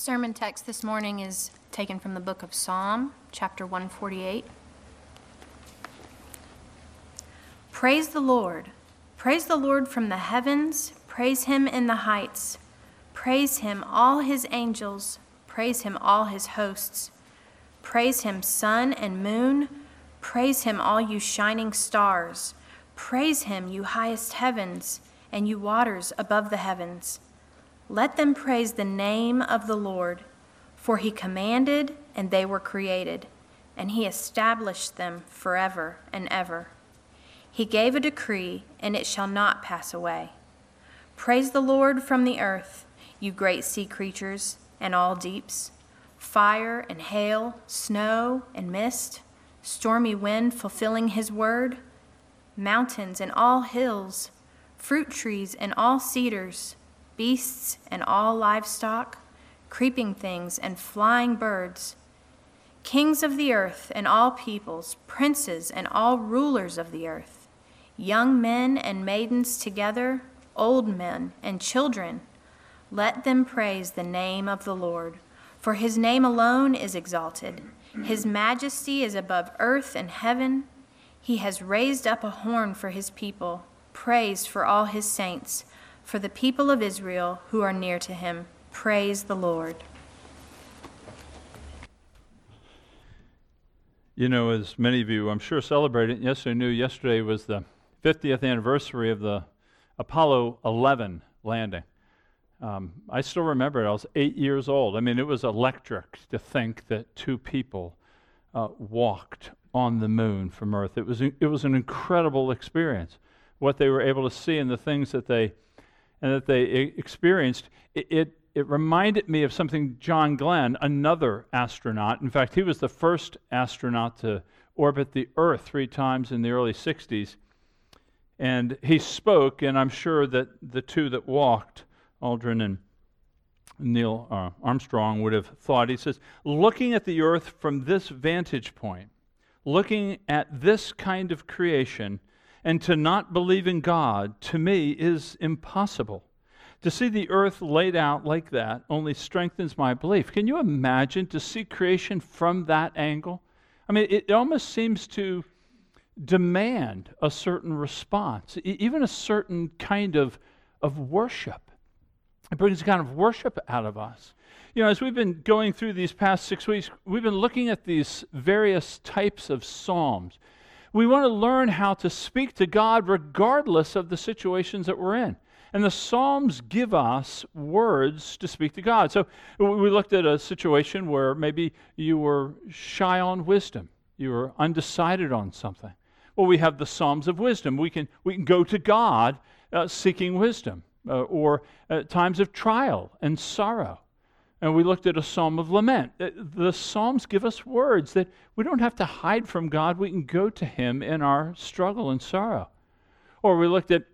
sermon text this morning is taken from the book of Psalm, chapter 148. Praise the Lord. Praise the Lord from the heavens. Praise him in the heights. Praise him, all his angels. Praise him, all his hosts. Praise him, sun and moon. Praise him, all you shining stars. Praise him, you highest heavens, and you waters above the heavens. Let them praise the name of the Lord, for he commanded, and they were created, and he established them forever and ever. He gave a decree, and it shall not pass away. Praise the Lord from the earth, you great sea creatures and all deeps, fire and hail, snow and mist, stormy wind fulfilling his word, mountains and all hills, fruit trees and all cedars beasts and all livestock, creeping things and flying birds, kings of the earth and all peoples, princes and all rulers of the earth, young men and maidens together, old men and children. Let them praise the name of the Lord, for his name alone is exalted. His majesty is above earth and heaven. He has raised up a horn for his people, praise for all his saints for the people of Israel who are near to him. Praise the Lord. You know, as many of you, I'm sure, celebrated yesterday, knew yesterday was the 50th anniversary of the Apollo 11 landing. Um, I still remember it. I was eight years old. I mean, it was electric to think that two people uh, walked on the moon from Earth. It was, it was an incredible experience. What they were able to see and the things that they and that they experienced, it, it, it reminded me of something John Glenn, another astronaut. In fact, he was the first astronaut to orbit the Earth three times in the early 60s. And he spoke, and I'm sure that the two that walked, Aldrin and Neil uh, Armstrong, would have thought. He says, looking at the Earth from this vantage point, looking at this kind of creation, and to not believe in God, to me, is impossible. To see the earth laid out like that only strengthens my belief. Can you imagine to see creation from that angle? I mean, it almost seems to demand a certain response, even a certain kind of, of worship. It brings a kind of worship out of us. You know, as we've been going through these past six weeks, we've been looking at these various types of psalms. We want to learn how to speak to God regardless of the situations that we're in. And the Psalms give us words to speak to God. So we looked at a situation where maybe you were shy on wisdom, you were undecided on something. Well, we have the Psalms of wisdom. We can, we can go to God uh, seeking wisdom, uh, or at times of trial and sorrow and we looked at a psalm of lament. Uh, the psalms give us words that we don't have to hide from God. We can go to Him in our struggle and sorrow. Or we looked at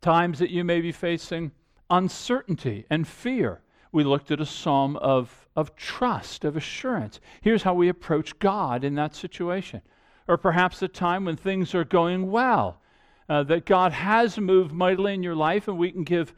times that you may be facing uncertainty and fear. We looked at a psalm of, of trust, of assurance. Here's how we approach God in that situation. Or perhaps a time when things are going well, uh, that God has moved mightily in your life, and we can give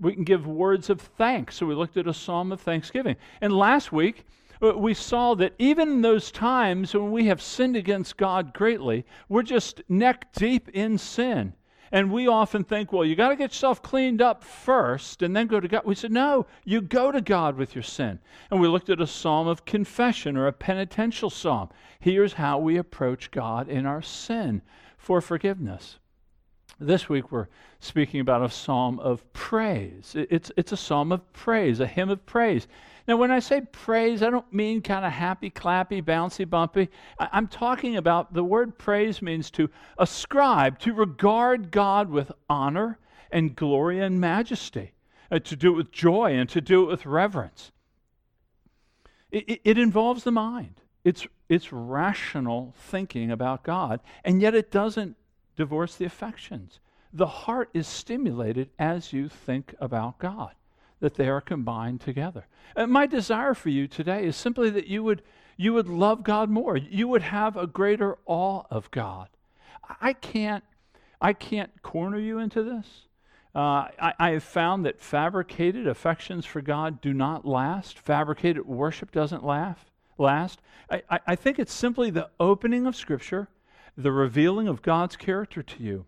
we can give words of thanks. So we looked at a psalm of thanksgiving. And last week, uh, we saw that even in those times when we have sinned against God greatly, we're just neck deep in sin. And we often think, well, you got to get yourself cleaned up first and then go to God. We said, no, you go to God with your sin. And we looked at a psalm of confession or a penitential psalm. Here's how we approach God in our sin for forgiveness. This week we're speaking about a psalm of praise. It's, it's a psalm of praise, a hymn of praise. Now, when I say praise, I don't mean kind of happy, clappy, bouncy, bumpy. I, I'm talking about the word praise means to ascribe, to regard God with honor and glory and majesty, uh, to do it with joy and to do it with reverence. It, it, it involves the mind. It's, it's rational thinking about God, and yet it doesn't divorce the affections. The heart is stimulated as you think about God, that they are combined together. And my desire for you today is simply that you would, you would love God more. You would have a greater awe of God. I can't, I can't corner you into this. Uh, I, I, have found that fabricated affections for God do not last. Fabricated worship doesn't laugh, last. I, I, I think it's simply the opening of Scripture, the revealing of God's character to you.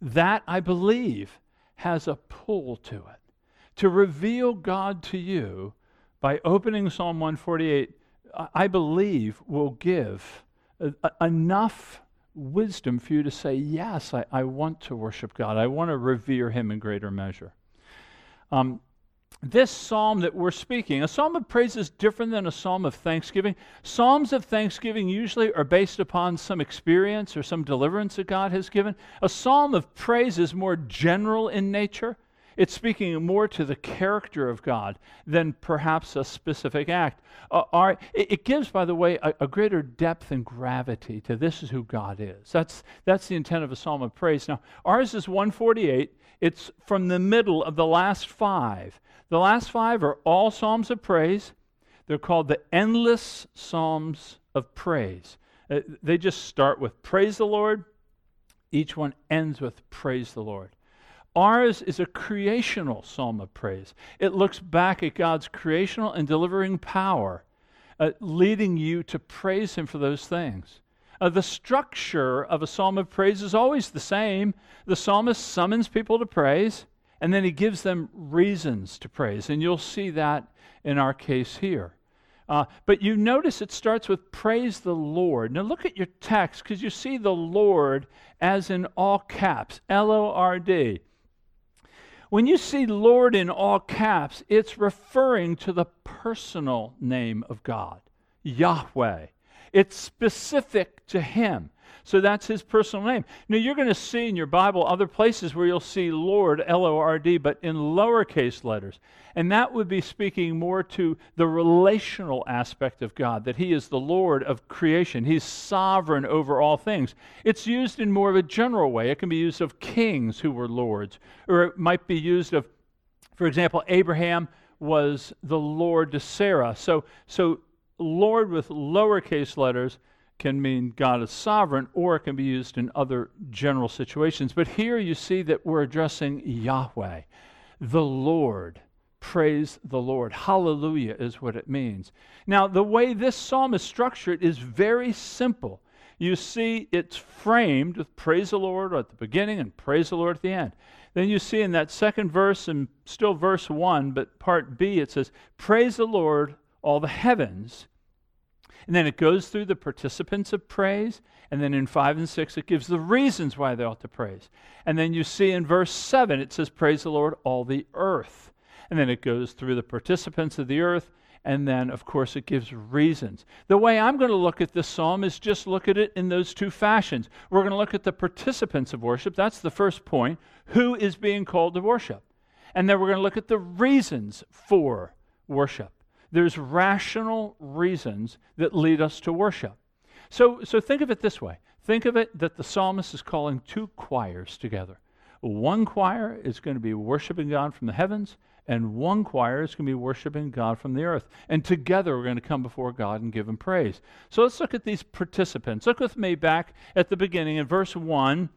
That, I believe, has a pull to it. To reveal God to you by opening Psalm 148, I believe will give enough wisdom for you to say, Yes, I, I want to worship God. I want to revere Him in greater measure. Um, this psalm that we're speaking, a psalm of praise is different than a psalm of thanksgiving. Psalms of thanksgiving usually are based upon some experience or some deliverance that God has given. A psalm of praise is more general in nature. It's speaking more to the character of God than perhaps a specific act. Uh, our, it, it, gives, by the way, a, a, greater depth and gravity to this is who God is. That's, that's the intent of a psalm of praise. Now, ours is 148. It's from the middle of the last five. The last five are all psalms of praise. They're called the endless psalms of praise. Uh, they just start with praise the Lord. Each one ends with praise the Lord. Ours is a creational psalm of praise. It looks back at God's creational and delivering power, uh, leading you to praise Him for those things. Uh, the structure of a psalm of praise is always the same. The psalmist summons people to praise, and then he gives them reasons to praise. And you'll see that in our case here. Uh, but you notice it starts with praise the Lord. Now look at your text because you see the Lord as in all caps L O R D. When you see Lord in all caps, it's referring to the personal name of God, Yahweh. It's specific to Him. So that's his personal name. Now, you're going to see in your Bible other places where you'll see Lord, L O R D, but in lowercase letters. And that would be speaking more to the relational aspect of God, that he is the Lord of creation. He's sovereign over all things. It's used in more of a general way. It can be used of kings who were lords, or it might be used of, for example, Abraham was the Lord to Sarah. So, so Lord with lowercase letters can mean God is sovereign, or it can be used in other general situations. But here you see that we're addressing Yahweh, the Lord. Praise the Lord. Hallelujah is what it means. Now, the way this psalm is structured is very simple. You see, it's framed with praise the Lord at the beginning and praise the Lord at the end. Then you see in that second verse, and still verse 1, but part B, it says, Praise the Lord, all the heavens and then it goes through the participants of praise. And then in 5 and 6, it gives the reasons why they ought to praise. And then you see in verse 7, it says, Praise the Lord, all the earth. And then it goes through the participants of the earth. And then, of course, it gives reasons. The way I'm going to look at this psalm is just look at it in those two fashions. We're going to look at the participants of worship. That's the first point. Who is being called to worship? And then we're going to look at the reasons for worship there's rational reasons that lead us to worship. So, so think of it this way think of it that the psalmist is calling two choirs together. One choir is going to be worshiping God from the heavens, and one choir is going to be worshiping God from the earth. And together we're going to come before God and give Him praise. So let's look at these participants. Look with me back at the beginning in verse 1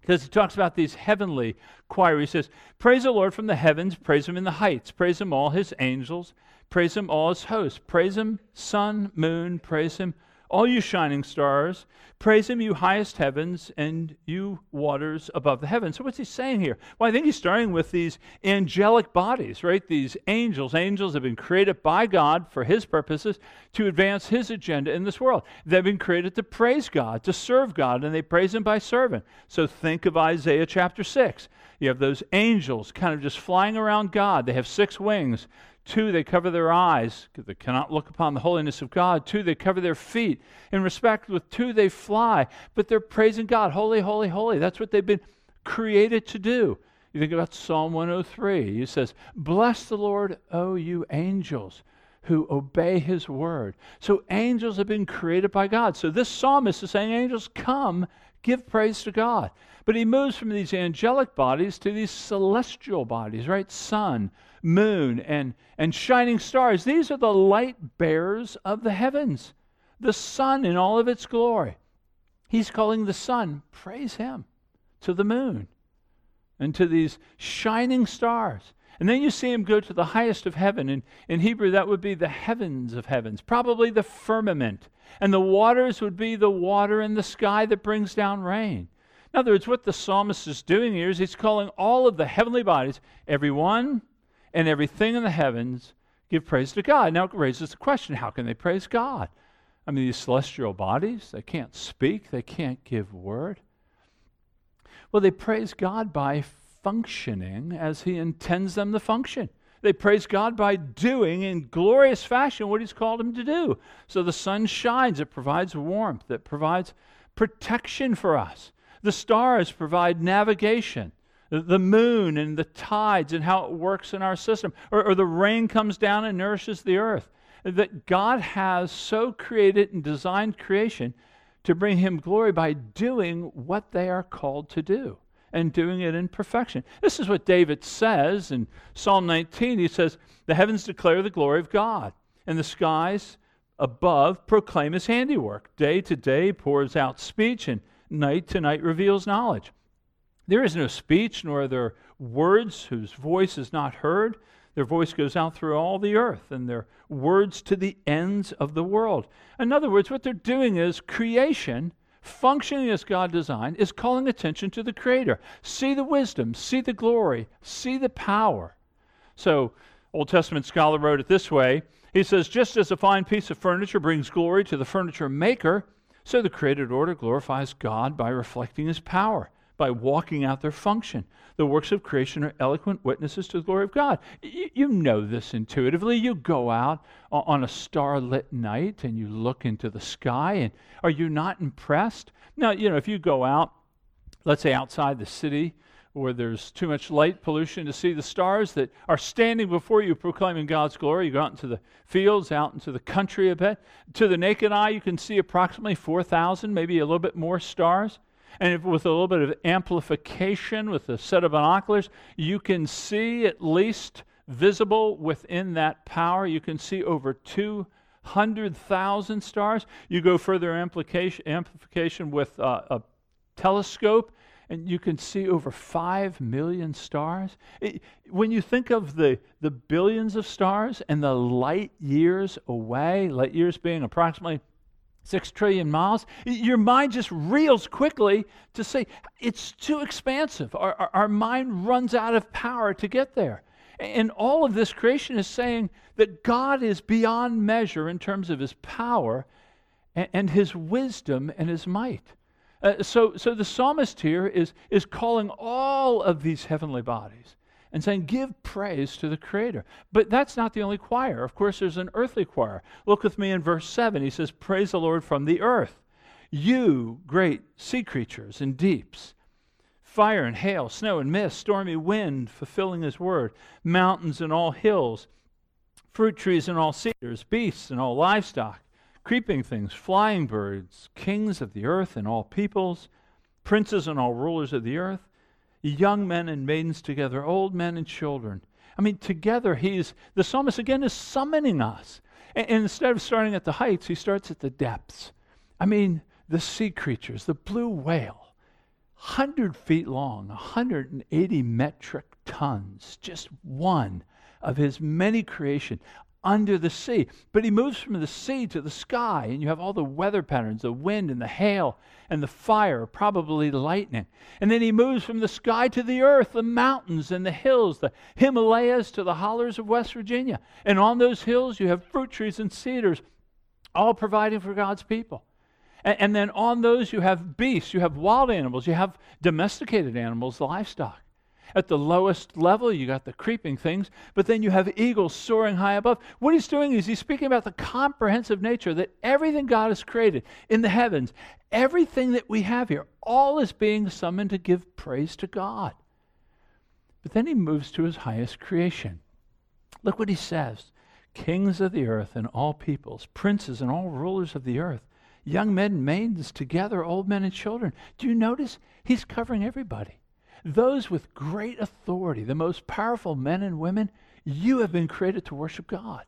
because he talks about these heavenly choir. He says, Praise the Lord from the heavens, praise him in the heights, praise him all his angels, Praise him, all his hosts. Praise him, sun, moon. Praise him, all you shining stars. Praise him, you highest heavens, and you waters above the heavens. So, what's he saying here? Well, I think he's starting with these angelic bodies, right? These angels. Angels have been created by God for his purposes to advance his agenda in this world. They've been created to praise God, to serve God, and they praise him by serving. So, think of Isaiah chapter 6. You have those angels kind of just flying around God. They have six wings Two, they cover their eyes, because they cannot look upon the holiness of God. Two, they cover their feet. In respect with two, they fly, but they're praising God. Holy, holy, holy. That's what they've been created to do. You think about Psalm 103. He says, Bless the Lord, O you angels who obey his word. So angels have been created by God. So this psalmist is saying, Angels, come, give praise to God. But he moves from these angelic bodies to these celestial bodies, right? Sun, moon, and, and shining stars. These are the light bearers of the heavens, the sun in all of its glory. He's calling the sun, praise him, to the moon. and to these shining stars. And then you see him go to the highest of heaven. And in Hebrew, that would be the heavens of heavens, probably the firmament. And the waters would be the water in the sky that brings down rain. In other words, what the psalmist is doing here is he's calling all of the heavenly bodies, everyone and everything in the heavens, give praise to God. Now it raises the question how can they praise God? I mean, these celestial bodies, they can't speak, they can't give word. Well, they praise God by functioning as He intends them to function. They praise God by doing in glorious fashion what He's called them to do. So the sun shines, it provides warmth, it provides protection for us. The stars provide navigation. The moon and the tides and how it works in our system. Or, or the rain comes down and nourishes the earth. That God has so created and designed creation to bring Him glory by doing what they are called to do and doing it in perfection. This is what David says in Psalm 19. He says, The heavens declare the glory of God, and the skies above proclaim his handiwork. Day to day pours out speech, and night to night reveals knowledge. There is no speech, nor are there words whose voice is not heard. Their voice goes out through all the earth, and their words to the ends of the world. In other words, what they're doing is creation functioning as God designed, is calling attention to the Creator. See the wisdom, see the glory, see the power. So, Old Testament scholar wrote it this way He says, Just as a fine piece of furniture brings glory to the furniture maker, so the created order glorifies God by reflecting His power by walking out their function. The works of creation are eloquent witnesses to the glory of God. You, you know this intuitively. You go out on a starlit night and you look into the sky, and are you not impressed? Now, you know, if you go out, let's say outside the city, where there's too much light pollution to see the stars that are standing before you proclaiming God's glory. You go out into the fields, out into the country a bit. To the naked eye, you can see approximately 4,000, maybe a little bit more stars. And if, with a little bit of amplification with a set of binoculars, you can see at least visible within that power, you can see over 200,000 stars. You go further amplification, amplification with uh, a telescope, and you can see over 5 million stars. It, when you think of the, the billions of stars and the light years away, light years being approximately six trillion miles, your mind just reels quickly to say, it's too expansive. Our, our, our, mind runs out of power to get there. And all of this creation is saying that God is beyond measure in terms of his power and, and his wisdom and his might. Uh, so, so the psalmist here is, is calling all of these heavenly bodies and saying, Give praise to the Creator. But that's not the only choir. Of course, there's an earthly choir. Look with me in verse 7. He says, Praise the Lord from the earth. You, great sea creatures and deeps, fire and hail, snow and mist, stormy wind, fulfilling His word, mountains and all hills, fruit trees and all cedars, beasts and all livestock, creeping things, flying birds, kings of the earth and all peoples, princes and all rulers of the earth young men and maidens together, old men and children. I mean, together, he's, the psalmist again is summoning us. And, and instead of starting at the heights, he starts at the depths. I mean, the sea creatures, the blue whale, 100 feet long, 180 metric tons, just one of his many creation under the sea. But he moves from the sea to the sky, and you have all the weather patterns the wind and the hail and the fire, probably lightning. And then he moves from the sky to the earth, the mountains and the hills, the Himalayas to the hollers of West Virginia. And on those hills, you have fruit trees and cedars, all providing for God's people. And, and then on those, you have beasts, you have wild animals, you have domesticated animals, livestock. At the lowest level, you got the creeping things, but then you have eagles soaring high above. What he's doing is he's speaking about the comprehensive nature that everything God has created in the heavens, everything that we have here, all is being summoned to give praise to God. But then he moves to his highest creation. Look what he says Kings of the earth and all peoples, princes and all rulers of the earth, young men and maidens together, old men and children. Do you notice? He's covering everybody. Those with great authority, the most powerful men and women, you have been created to worship God.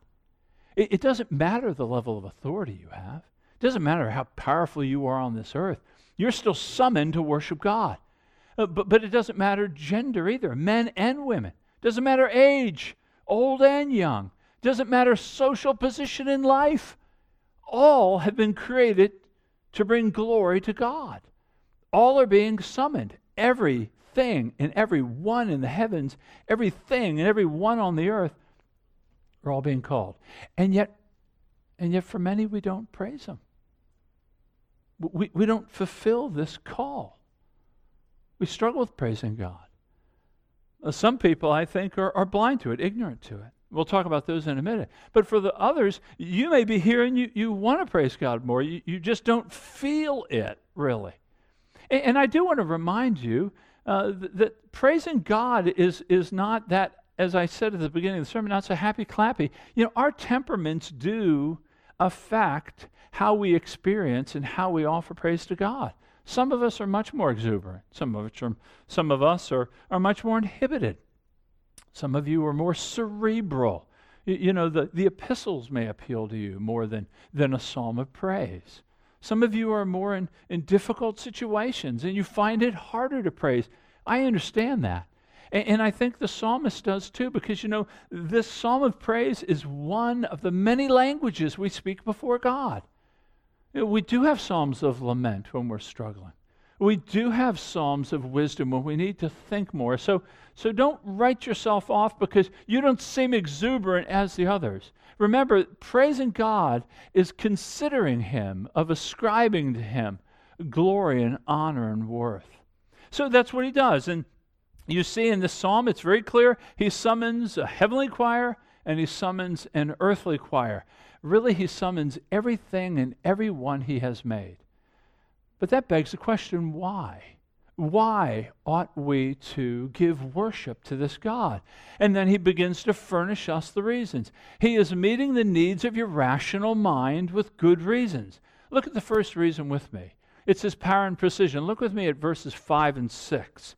It, it, doesn't matter the level of authority you have, it doesn't matter how powerful you are on this earth. You're still summoned to worship God. Uh, but, but it doesn't matter gender either, men and women. Doesn't matter age, old and young. Doesn't matter social position in life. All have been created to bring glory to God. All are being summoned. Everything and every one in the heavens, everything and every one on the earth are all being called. And yet, and yet for many we don't praise Him. We, we don't fulfill this call. We struggle with praising God. Uh, some people, I think, are, are blind to it, ignorant to it. We'll talk about those in a minute. But for the others, you may be here and you, you want to praise God more. You, you just don't feel it, really. And, and I do want to remind you uh, that, praising God is, is not that, as I said at the beginning of the sermon, not so happy clappy. You know, our temperaments do affect how we experience and how we offer praise to God. Some of us are much more exuberant. Some of us are, some of us are, are much more inhibited. Some of you are more cerebral. You, you know, the, the epistles may appeal to you more than, than a psalm of praise. Some of you are more in, in difficult situations and you find it harder to praise. I understand that. And, and I think the psalmist does too, because, you know, this psalm of praise is one of the many languages we speak before God. We do have psalms of lament when we're struggling. We do have psalms of wisdom when we need to think more. So, so don't write yourself off because you don't seem exuberant as the others. Remember, praising God is considering Him, of ascribing to Him glory and honor and worth. So that's what He does. And you see in this psalm, it's very clear. He summons a heavenly choir and He summons an earthly choir really he summons everything and everyone he has made. But that begs the question why? Why ought we to give worship to this God? And then he begins to furnish us the reasons. He is meeting the needs of your rational mind with good reasons. Look at the first reason with me. It's his power and precision. Look with me at verses 5 and 6.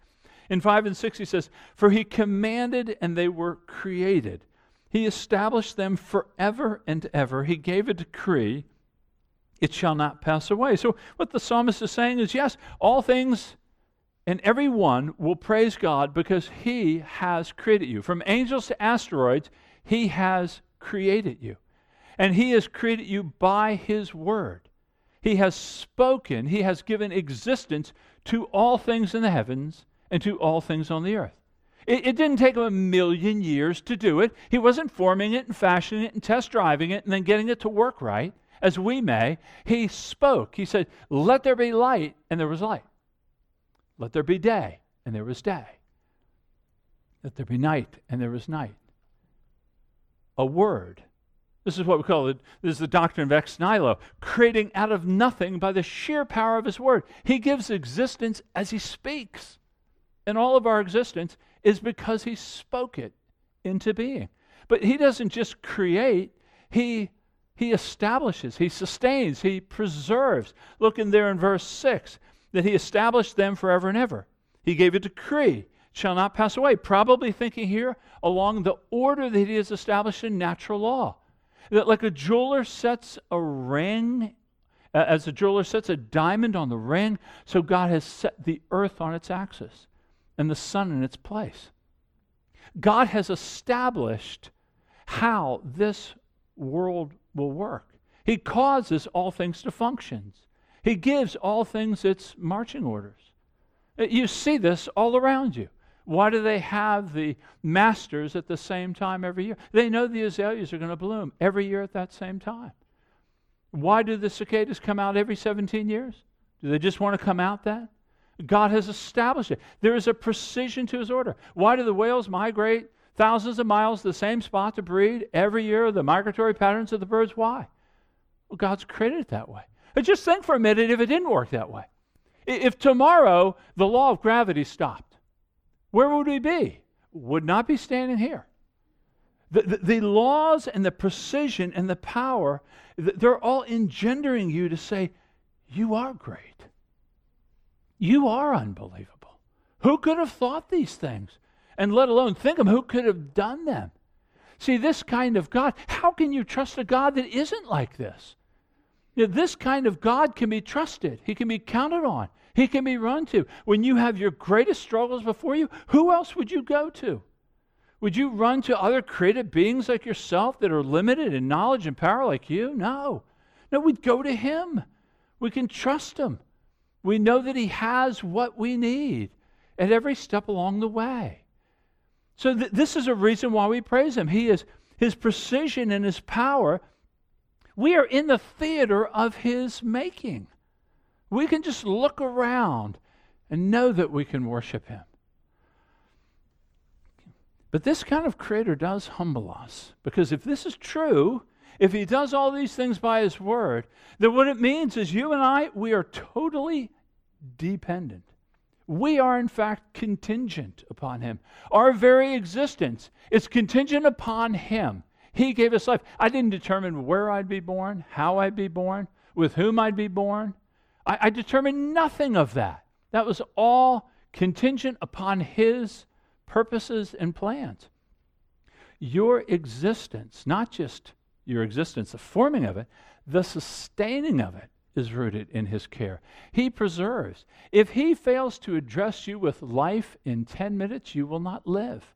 In 5 and 6, he says, For he commanded and they were created. He established them forever and ever. He gave a decree, it shall not pass away. So, what the psalmist is saying is yes, all things and everyone will praise God because He has created you. From angels to asteroids, He has created you. And He has created you by His word. He has spoken, He has given existence to all things in the heavens and to all things on the earth. It, it, didn't take him a million years to do it. He wasn't forming it and fashioning it and test driving it and then getting it to work right, as we may. He spoke. He said, Let there be light, and there was light. Let there be day, and there was day. Let there be night, and there was night. A word. This is what we call it. This is the doctrine of ex nihilo, creating out of nothing by the sheer power of his word. He gives existence as he speaks. And all of our existence is because he spoke it into being. But he doesn't just create, he he establishes, he sustains, he preserves. Look in there in verse 6 that he established them forever and ever. He gave a decree, shall not pass away. Probably thinking here along the order that he has established in natural law. That like a jeweler sets a ring, as a jeweler sets a diamond on the ring, so God has set the earth on its axis and the sun in its place. God has established how this world will work. He causes all things to function. He gives all things its marching orders. Uh, you see this all around you. Why do they have the masters at the same time every year? They know the azaleas are going to bloom every year at that same time. Why do the cicadas come out every 17 years? Do they just want to come out then? God has established it. There is a precision to his order. Why do the whales migrate thousands of miles to the same spot to breed every year? The migratory patterns of the birds, why? Well, God's created it that way. But just think for a minute if it didn't work that way. If tomorrow the law of gravity stopped, where would we be? Would not be standing here. The, the, the laws and the precision and the power, they're all engendering you to say, You are great. You are unbelievable. Who could have thought these things? And let alone think of who could have done them. See, this kind of God, how can you trust a God that isn't like this? You know, this kind of God can be trusted, He can be counted on, He can be run to. When you have your greatest struggles before you, who else would you go to? Would you run to other created beings like yourself that are limited in knowledge and power like you? No. No, we'd go to Him. We can trust Him. We know that He has what we need at every step along the way. So, th- this is a reason why we praise Him. He is His precision and His power. We are in the theater of His making. We can just look around and know that we can worship Him. But this kind of creator does humble us because if this is true, if he does all these things by his word, then what it means is you and I, we are totally dependent. We are, in fact, contingent upon him. Our very existence is contingent upon him. He gave us life. I didn't determine where I'd be born, how I'd be born, with whom I'd be born. I, I determined nothing of that. That was all contingent upon His purposes and plans. Your existence, not just your existence, the forming of it, the sustaining of it is rooted in His care. He preserves. If He fails to address you with life in 10 minutes, you will not live.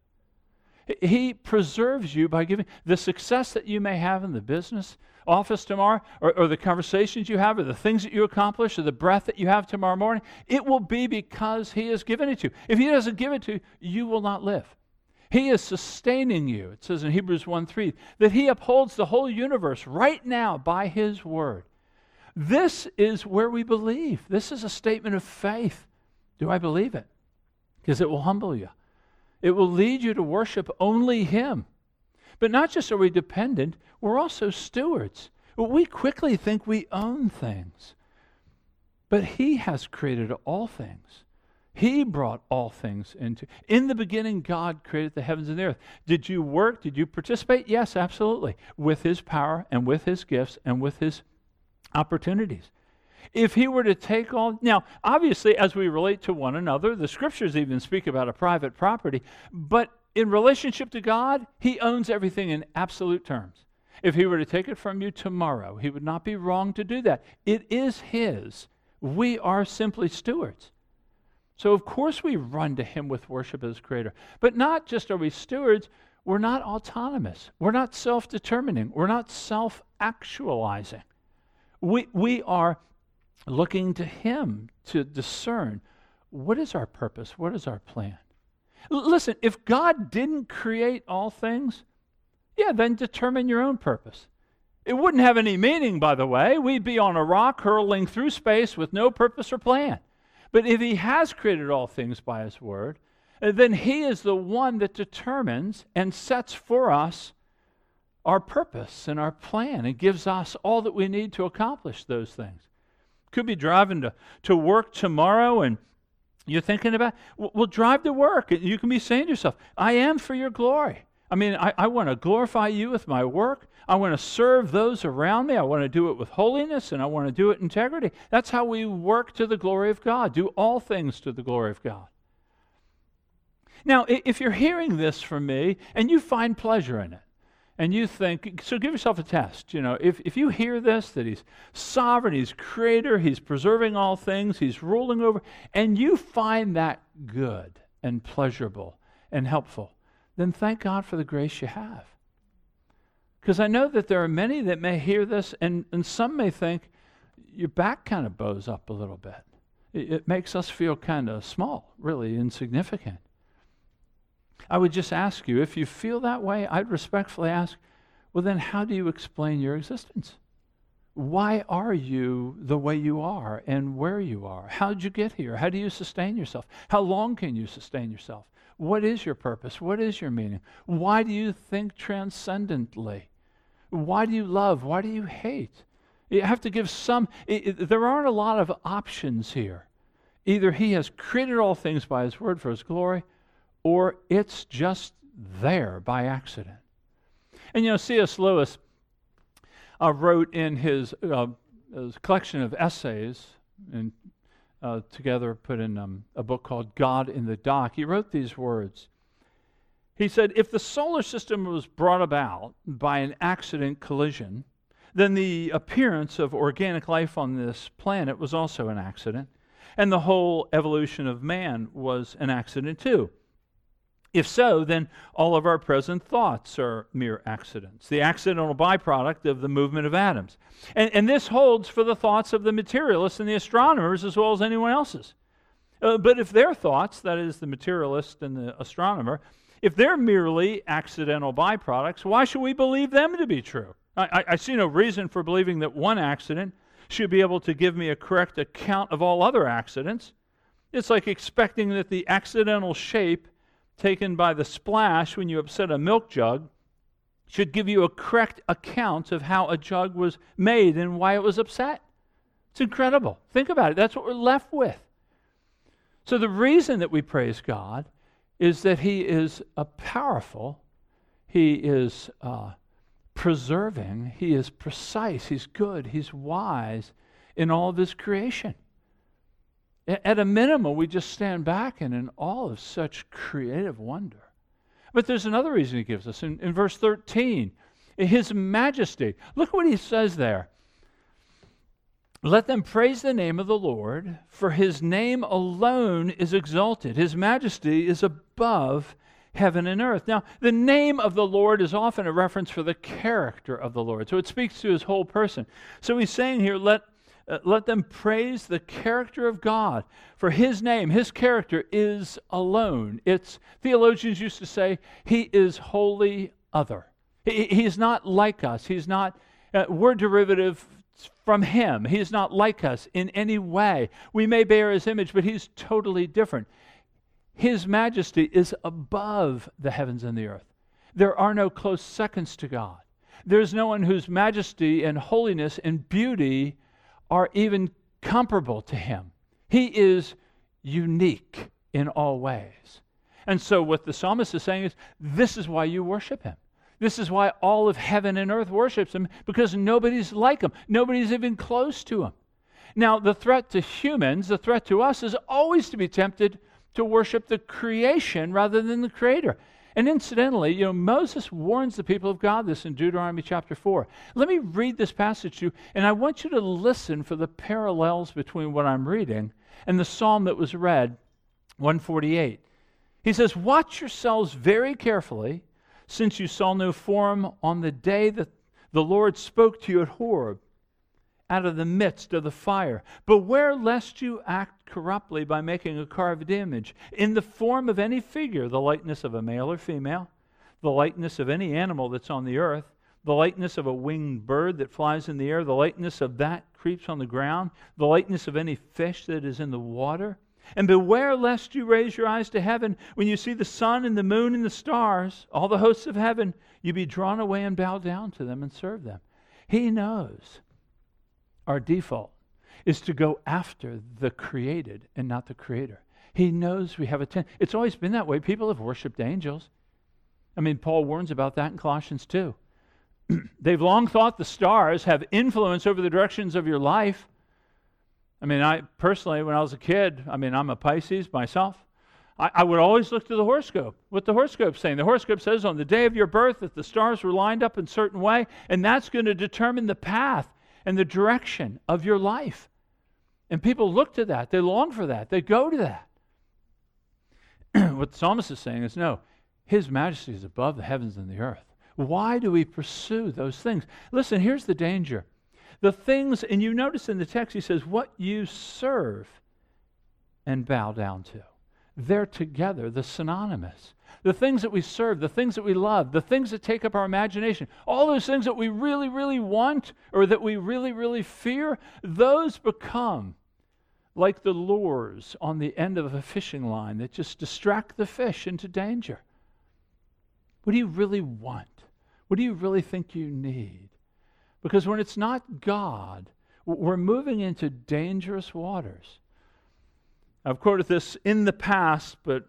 He preserves you by giving the success that you may have in the business, office tomorrow, or, or, the conversations you have, or the things that you accomplish, or the breath that you have tomorrow morning, it will be because He has given it to you. If He doesn't give it to you, you will not live. He is sustaining you. It says in Hebrews 1 3 that He upholds the whole universe right now by His word. This is where we believe. This is a statement of faith. Do I believe it? Because it will humble you, it will lead you to worship only Him. But not just are we dependent, we're also stewards. We quickly think we own things. But He has created all things. He brought all things into. In the beginning, God created the heavens and the earth. Did you work? Did you participate? Yes, absolutely. With His power and with His gifts and with His opportunities. If He were to take all. Now, obviously, as we relate to one another, the scriptures even speak about a private property, but in relationship to God, He owns everything in absolute terms. If He were to take it from you tomorrow, He would not be wrong to do that. It is His. We are simply stewards. So, of course, we run to Him with worship as Creator. But not just are we stewards, we're not autonomous. We're not self determining. We're not self actualizing. We, we are looking to Him to discern what is our purpose? What is our plan? Listen, if God didn't create all things, yeah, then determine your own purpose. It wouldn't have any meaning, by the way. We'd be on a rock hurling through space with no purpose or plan. But if He has created all things by His Word, uh, then He is the one that determines and sets for us our purpose and our plan and gives us all that we need to accomplish those things. Could be driving to, to work tomorrow and you're thinking about, well, drive to work. And You can be saying to yourself, I am for your glory. I mean, I, I want to glorify you with my work. I want to serve those around me. I want to do it with holiness and I want to do it integrity. That's how we work to the glory of God, do all things to the glory of God. Now, if you're hearing this from me and you find pleasure in it, and you think, so give yourself a test. You know, if, if you hear this, that he's sovereign, he's creator, he's preserving all things, he's ruling over, and you find that good and pleasurable and helpful, then thank God for the grace you have. Because I know that there are many that may hear this, and, and some may think your back kind of bows up a little bit. It, it makes us feel kind of small, really insignificant. I would just ask you, if you feel that way, I'd respectfully ask, well, then how do you explain your existence? Why are you the way you are and where you are? How did you get here? How do you sustain yourself? How long can you sustain yourself? What is your purpose? What is your meaning? Why do you think transcendently? Why do you love? Why do you hate? You have to give some, it, it, there aren't a lot of options here. Either He has created all things by His word for His glory, or it's just there by accident. And you know, C.S. Lewis uh, wrote in his, uh, his, collection of essays, and uh, together put in um, a book called God in the Dock, he wrote these words. He said, If the solar system was brought about by an accident collision, then the appearance of organic life on this planet was also an accident. and the whole evolution of man was an accident too. If so, then all of our present thoughts are mere accidents, the accidental byproduct of the movement of atoms. And, and this holds for the thoughts of the materialists and the astronomers as well as anyone else's. Uh, but if their thoughts, that is, the materialist and the astronomer, if they're merely accidental byproducts, why should we believe them to be true? I, I, I see no reason for believing that one accident should be able to give me a correct account of all other accidents. It's like expecting that the accidental shape taken by the splash when you upset a milk jug should give you a correct account of how a jug was made and why it was upset. It's incredible. Think about it. That's what we're left with. So, the reason that we praise God is that He is a powerful, He is uh, preserving, He is precise, He's good, He's wise in all of His creation. At a minimum, we just stand back and in awe of such creative wonder. But there's another reason he gives us. In, in verse 13, his majesty. Look what he says there. Let them praise the name of the Lord, for his name alone is exalted. His majesty is above heaven and earth. Now, the name of the Lord is often a reference for the character of the Lord. So it speaks to his whole person. So he's saying here, let uh, let them praise the character of God. For his name, his character is alone. It's theologians used to say, he is wholly other. He, he's not like us. He's not, uh, we're derivative from him. He is not like us in any way. We may bear his image, but he's totally different. His majesty is above the heavens and the earth. There are no close seconds to God. There's no one whose majesty and holiness and beauty are even comparable to him. He is unique in all ways. And so, what the psalmist is saying is this is why you worship him. This is why all of heaven and earth worships him, because nobody's like him. Nobody's even close to him. Now, the threat to humans, the threat to us, is always to be tempted to worship the creation rather than the creator. And incidentally, you know, Moses warns the people of God this in Deuteronomy chapter 4. Let me read this passage to you, and I want you to listen for the parallels between what I'm reading and the psalm that was read, 148. He says, Watch yourselves very carefully, since you saw no form on the day that the Lord spoke to you at Horeb out of the midst of the fire. Beware lest you act corruptly by making a carved image in the form of any figure, the likeness of a male or female, the likeness of any animal that's on the earth, the likeness of a winged bird that flies in the air, the likeness of that creeps on the ground, the likeness of any fish that is in the water. And beware lest you raise your eyes to heaven when you see the sun and the moon and the stars, all the hosts of heaven, you be drawn away and bow down to them and serve them. He knows our default is to go after the created and not the creator. He knows we have a tendency. It's always been that way. People have worshiped angels. I mean, Paul warns about that in Colossians 2. They've long thought the stars have influence over the directions of your life. I mean, I personally, when I was a kid, I mean, I'm a Pisces myself. I, I would always look to the horoscope. What the horoscope's saying. The horoscope says on the day of your birth that the stars were lined up in certain way, and that's going to determine the path and the direction of your life. And people look to that, they long for that, they go to that. what the psalmist is saying is no, his majesty is above the heavens and the earth. Why do we pursue those things? Listen, here's the danger. The things, and you notice in the text, he says, what you serve and bow down to. They're together, the synonymous the things that we serve, the things that we love, the things that take up our imagination, all those things that we really, really want or that we really, really fear, those become like the lures on the end of a fishing line that just distract the fish into danger. What do you really want? What do you really think you need? Because when it's not God, we're moving into dangerous waters. I've quoted this in the past, but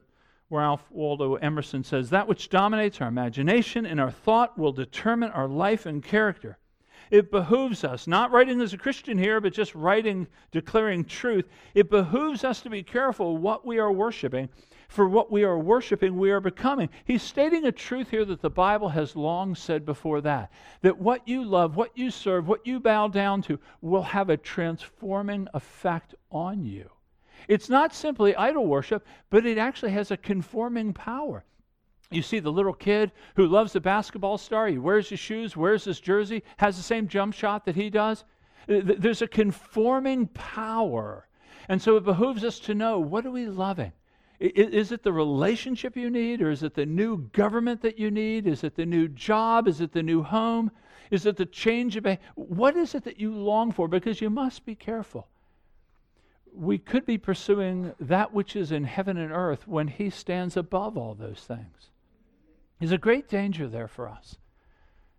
Ralph Waldo Emerson says, That which dominates our imagination and our thought will determine our life and character. It behooves us, not writing as a Christian here, but just writing, declaring truth. It behooves us to be careful what we are worshiping, for what we are worshiping, we are becoming. He's stating a truth here that the Bible has long said before that that what you love, what you serve, what you bow down to will have a transforming effect on you. It's not simply idol worship, but it actually has a conforming power. You see the little kid who loves the basketball star, he wears his shoes, wears his jersey, has the same jump shot that he does. There's a conforming power. And so it behooves us to know what are we loving? Is it the relationship you need, or is it the new government that you need? Is it the new job? Is it the new home? Is it the change of what is it that you long for? Because you must be careful. We could be pursuing that which is in heaven and earth when He stands above all those things. There's a great danger there for us.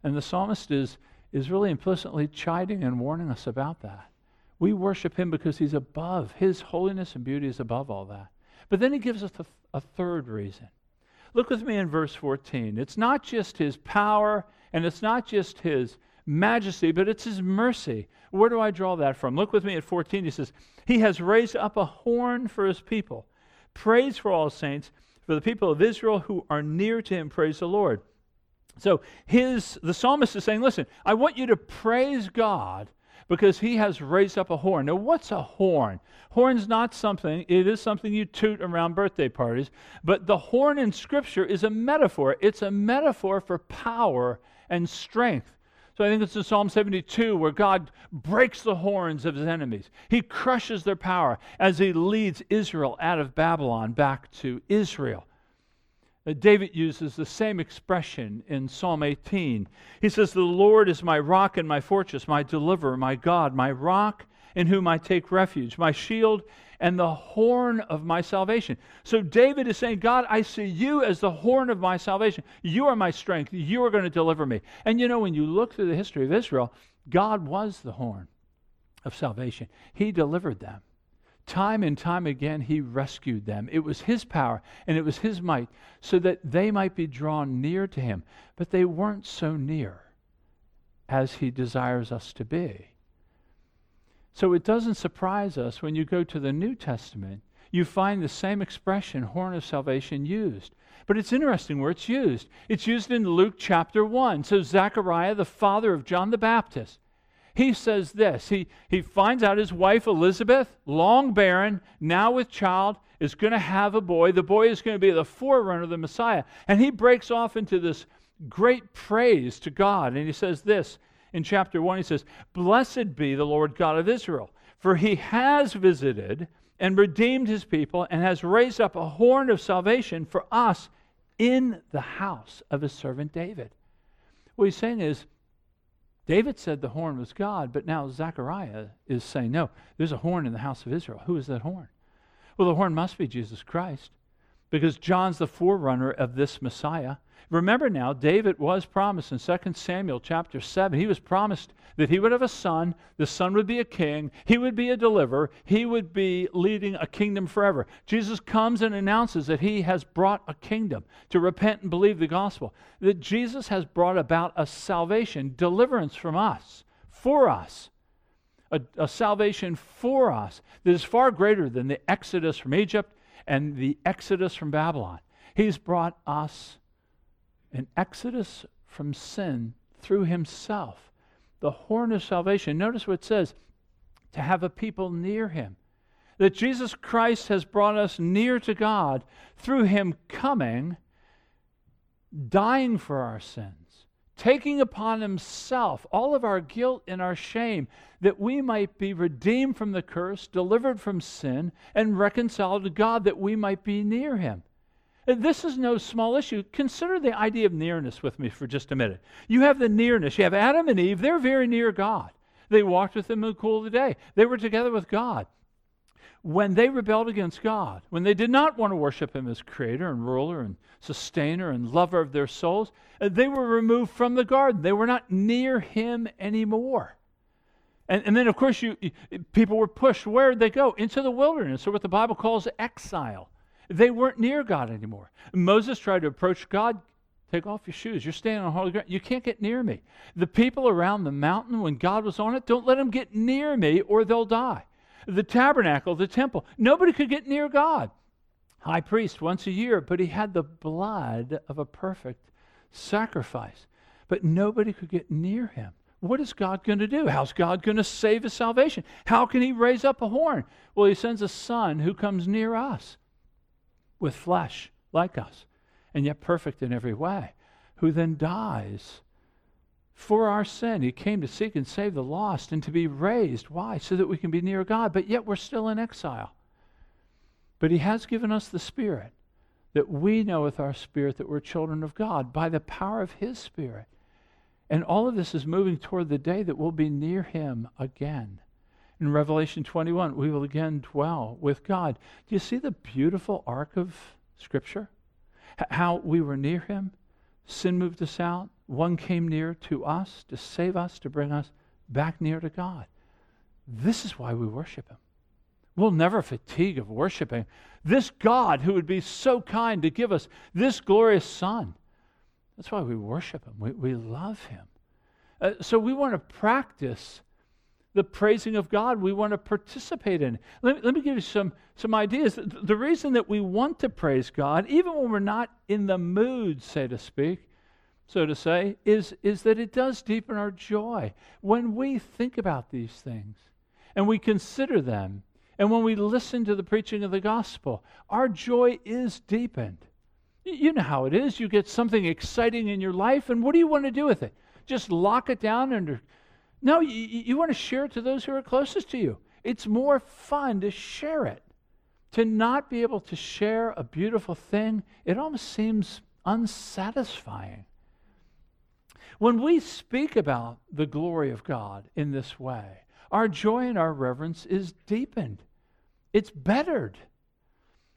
And the psalmist is, is really implicitly chiding and warning us about that. We worship Him because He's above, His holiness and beauty is above all that. But then he gives us a, a third reason. Look with me in verse 14. It's not just his power and it's not just his majesty, but it's his mercy. Where do I draw that from? Look with me at 14. He says, He has raised up a horn for his people. Praise for all saints, for the people of Israel who are near to him. Praise the Lord. So his the psalmist is saying, Listen, I want you to praise God because he has raised up a horn. Now, what's a horn? Horn's not something, it is something you toot around birthday parties, but the horn in Scripture is a metaphor. It's a metaphor for power and strength. So I think it's in Psalm 72 where God breaks the horns of his enemies. He crushes their power as he leads Israel out of Babylon back to Israel. Uh, David uses the same expression in Psalm 18. He says, The Lord is my rock and my fortress, my deliverer, my God, my rock in whom I take refuge, my shield and the horn of my salvation. So David is saying, God, I see you as the horn of my salvation. You are my strength. You are going to deliver me. And you know, when you look through the history of Israel, God was the horn of salvation, He delivered them. Time and time again, he rescued them. It was his power and it was his might so that they might be drawn near to him. But they weren't so near as he desires us to be. So it doesn't surprise us when you go to the New Testament, you find the same expression, horn of salvation, used. But it's interesting where it's used. It's used in Luke chapter 1. So Zechariah, the father of John the Baptist, he says this he, he finds out his wife Elizabeth, long barren, now with child, is going to have a boy. The boy is going to be the forerunner of the Messiah. And he breaks off into this great praise to God. And he says this in chapter 1 he says, Blessed be the Lord God of Israel, for he has visited and redeemed his people and has raised up a horn of salvation for us in the house of his servant David. What he's saying is, David said the horn was God, but now Zechariah is saying, no, there's a horn in the house of Israel. Who is that horn? Well, the horn must be Jesus Christ because John's the forerunner of this Messiah. Remember now, David was promised in 2 Samuel chapter 7, he was promised that he would have a son, the son would be a king, he would be a deliverer, he would be leading a kingdom forever. Jesus comes and announces that he has brought a kingdom to repent and believe the gospel, that Jesus has brought about a salvation, deliverance from us, for us. A, a salvation for us that is far greater than the exodus from Egypt and the exodus from Babylon. He's brought us an exodus from sin through himself. The horn of salvation. Notice what it says to have a people near him. That Jesus Christ has brought us near to God through him coming, dying for our sins, taking upon himself all of our guilt and our shame, that we might be redeemed from the curse, delivered from sin, and reconciled to God, that we might be near him. This is no small issue. Consider the idea of nearness with me for just a minute. You have the nearness. You have Adam and Eve. They're very near God. They walked with him in the cool of the day. They were together with God. When they rebelled against God, when they did not want to worship him as creator and ruler and sustainer and lover of their souls, uh, they were removed from the garden. They were not near him anymore. And, and then, of course, you, people were pushed. Where did they go? Into the wilderness, or what the Bible calls exile. They weren't near God anymore. Moses tried to approach God. Take off your shoes. You're standing on holy ground. You can't get near me. The people around the mountain, when God was on it, don't let them get near me or they'll die. The tabernacle, the temple, nobody could get near God. High priest once a year, but he had the blood of a perfect sacrifice. But nobody could get near him. what is God going to do? How's God going to save his salvation? How can he raise up a horn? Well, he sends a son who comes near us with flesh like us and yet perfect in every way, who then dies for our sin. He came to seek and save the lost and to be raised. Why? So that we can be near God, but yet we're still in exile. But He has given us the Spirit that we know with our spirit that we're children of God by the power of His Spirit. And all of this is moving toward the day that we'll be near Him again. In Revelation 21, we will again dwell with God. Do you see the beautiful arc of Scripture? H- how we were near Him, sin moved us out, one came near to us to save us, to bring us back near to God. This is why we worship Him. We'll never fatigue of worshiping this God who would be so kind to give us this glorious Son. That's why we worship Him. We, we love Him. Uh, so we want to practice the praising of God. We want to participate in. Let me, let me give you some, some ideas. The reason that we want to praise God, even when we're not in the mood, so to speak, so to say, is, is that it does deepen our joy. When we think about these things and we consider them, and when we listen to the preaching of the gospel, our joy is deepened. You know how it is. You get something exciting in your life, and what do you want to do with it? Just lock it down under. No, you, you want to share it to those who are closest to you. It's more fun to share it. To not be able to share a beautiful thing, it almost seems unsatisfying. When we speak about the glory of God in this way, our joy and our reverence is deepened. It's bettered.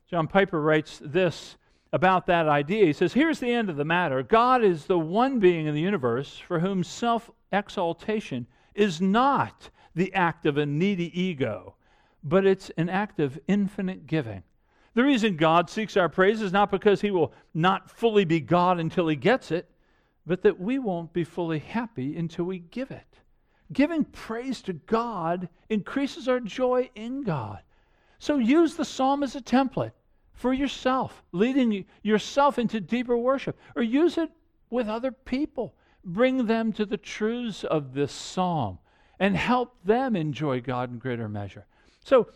John Piper writes this about that idea. He says, Here's the end of the matter God is the one being in the universe for whom self exaltation is not the act of a needy ego, but it's an act of infinite giving. The reason God seeks our praise is not because he will not fully be God until he gets it, but that we won't be fully happy until we give it. Giving praise to God increases our joy in God. So use the psalm as a template for yourself, leading yourself into deeper worship, or use it with other people. Bring them to the truths of this psalm and help them enjoy God in greater measure. So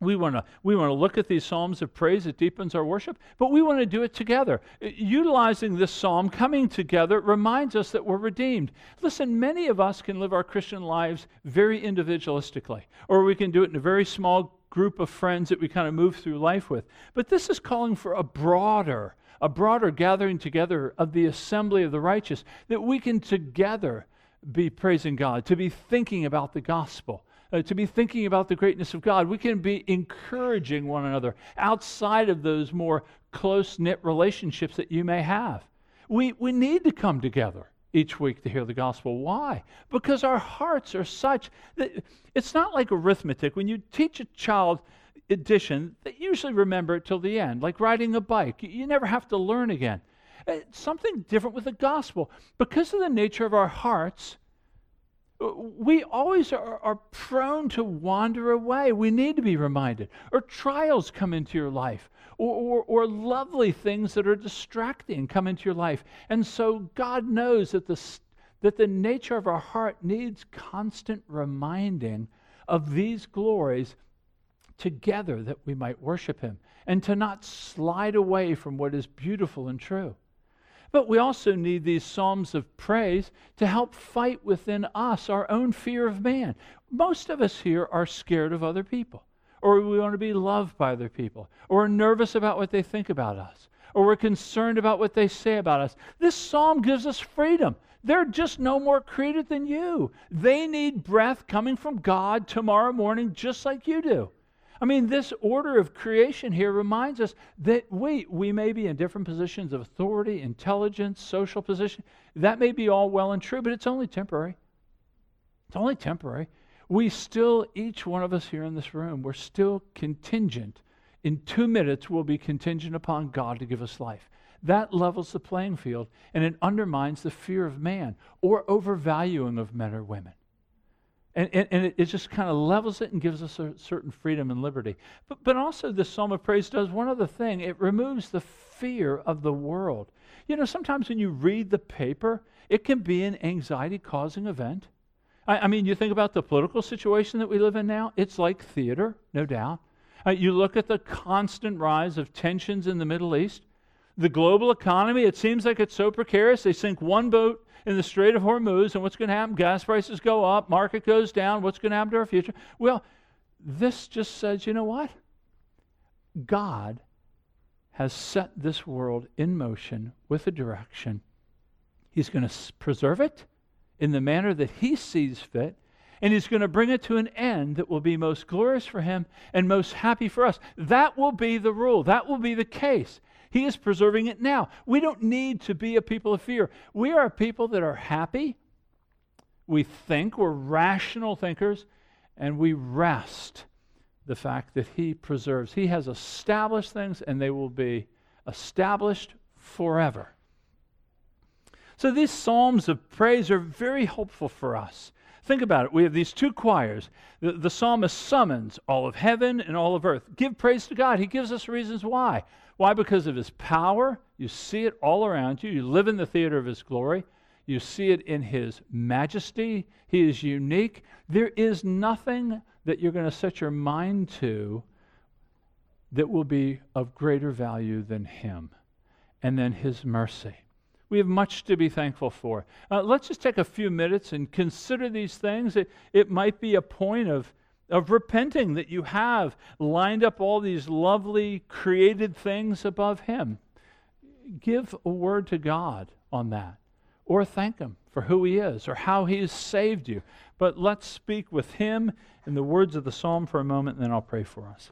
we want to we want to look at these psalms of praise it deepens our worship but we want to do it together uh, utilizing this psalm coming together reminds us that we're redeemed listen many of us can live our christian lives very individualistically or we can do it in a very small group of friends that we kind of move through life with. But this is calling for a broader, a broader gathering together of the assembly of the righteous, that we can together be praising God, to be thinking about the gospel. Uh, to be thinking about the greatness of God. We can be encouraging one another outside of those more close knit relationships that you may have. We, we need to come together each week to hear the gospel. Why? Because our hearts are such that it's not like arithmetic. When you teach a child addition, they usually remember it till the end, like riding a bike. You never have to learn again. It's something different with the gospel. Because of the nature of our hearts, we always are, are, prone to wander away. We need to be reminded. Or trials come into your life, or, or, or, lovely things that are distracting come into your life. And so God knows that the, that the nature of our heart needs constant reminding of these glories together that we might worship Him and to not slide away from what is beautiful and true. But we also need these psalms of praise to help fight within us our own fear of man. Most of us here are scared of other people, or we want to be loved by other people, or we're nervous about what they think about us, or we're concerned about what they say about us. This psalm gives us freedom. They're just no more created than you. They need breath coming from God tomorrow morning, just like you do. I mean, this order of creation here reminds us that we, we may be in different positions of authority, intelligence, social position. That may be all well and true, but it's only temporary. It's only temporary. We still, each one of us here in this room, we're still contingent. In two minutes, we'll be contingent upon God to give us life. That levels the playing field and it undermines the fear of man or overvaluing of men or women. And, and, and it, it just kind of levels it and gives us a certain freedom and liberty. But, but also, the Psalm of Praise does one other thing it removes the fear of the world. You know, sometimes when you read the paper, it can be an anxiety causing event. I, I, mean, you think about the political situation that we live in now, it's like theater, no doubt. Uh, you look at the constant rise of tensions in the Middle East. The global economy, it seems like it's so precarious. They sink one boat in the Strait of Hormuz, and what's going to happen? Gas prices go up, market goes down. What's going to happen to our future? Well, this just says, you know what? God has set this world in motion with a direction. He's going to preserve it in the manner that He sees fit, and He's going to bring it to an end that will be most glorious for Him and most happy for us. That will be the rule, that will be the case. He is preserving it now. We don't need to be a people of fear. We are a people that are happy. We think, we're rational thinkers, and we rest the fact that He preserves. He has established things, and they will be established forever. So these psalms of praise are very helpful for us. Think about it. We have these two choirs. The, the psalmist summons all of heaven and all of earth. Give praise to God. He gives us reasons why. Why? Because of his power. You see it all around you. You live in the theater of his glory. You see it in his majesty. He is unique. There is nothing that you're going to set your mind to that will be of greater value than him and then his mercy. We have much to be thankful for. Uh, let's just take a few minutes and consider these things. It, it might be a point of, of repenting that you have lined up all these lovely created things above Him. Give a word to God on that, or thank Him for who He is or how He has saved you. But let's speak with Him in the words of the psalm for a moment, and then I'll pray for us.